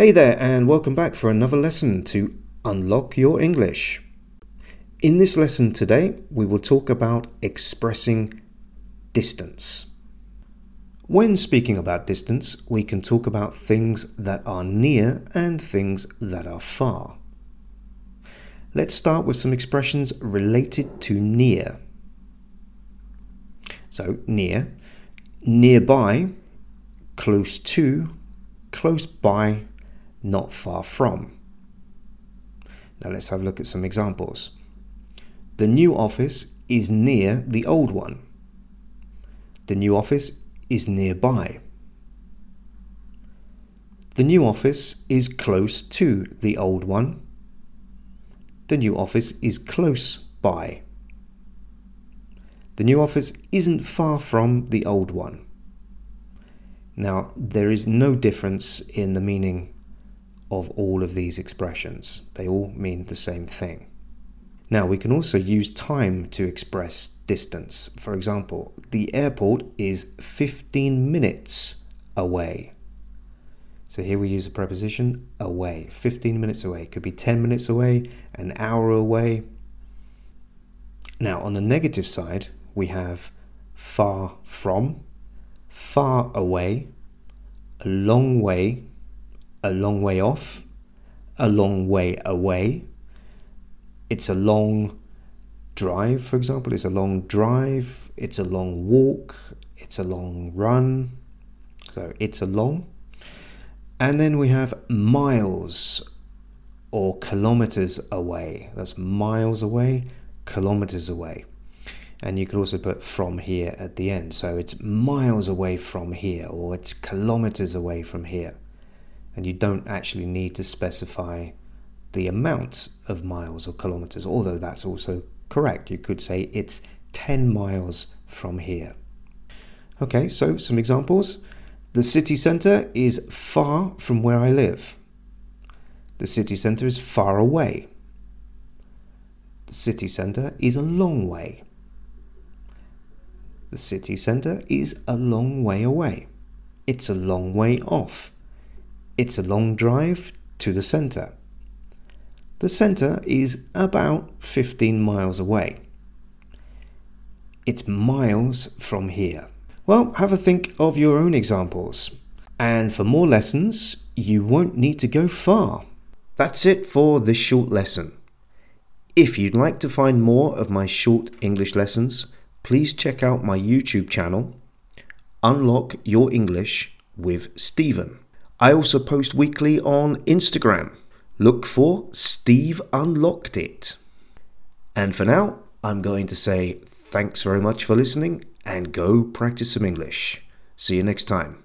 Hey there, and welcome back for another lesson to unlock your English. In this lesson today, we will talk about expressing distance. When speaking about distance, we can talk about things that are near and things that are far. Let's start with some expressions related to near. So, near, nearby, close to, close by, not far from. Now let's have a look at some examples. The new office is near the old one. The new office is nearby. The new office is close to the old one. The new office is close by. The new office isn't far from the old one. Now, there is no difference in the meaning of all of these expressions. They all mean the same thing. Now, we can also use time to express distance. For example, the airport is 15 minutes away. So here we use a preposition away, 15 minutes away. Could be 10 minutes away, an hour away. Now, on the negative side, we have far from, far away, a long way, a long way off, a long way away. It's a long drive, for example. It's a long drive. It's a long walk. It's a long run. So it's a long. And then we have miles or kilometers away. That's miles away, kilometers away. And you could also put from here at the end. So it's miles away from here or it's kilometers away from here and you don't actually need to specify the amount of miles or kilometers, although that's also correct. You could say it's 10 miles from here. Okay, so some examples. The city centre is far from where I live. The city centre is far away. The city centre is a long way. The city centre is a long way away. It's a long way off. It's a long drive to the centre. The centre is about 15 miles away. It's miles from here. Well, have a think of your own examples. And for more lessons, you won't need to go far. That's it for this short lesson. If you'd like to find more of my short English lessons, please check out my YouTube channel, Unlock Your English with Stephen. I also post weekly on Instagram. Look for Steve Unlocked It. And for now, I'm going to say thanks very much for listening and go practice some English. See you next time.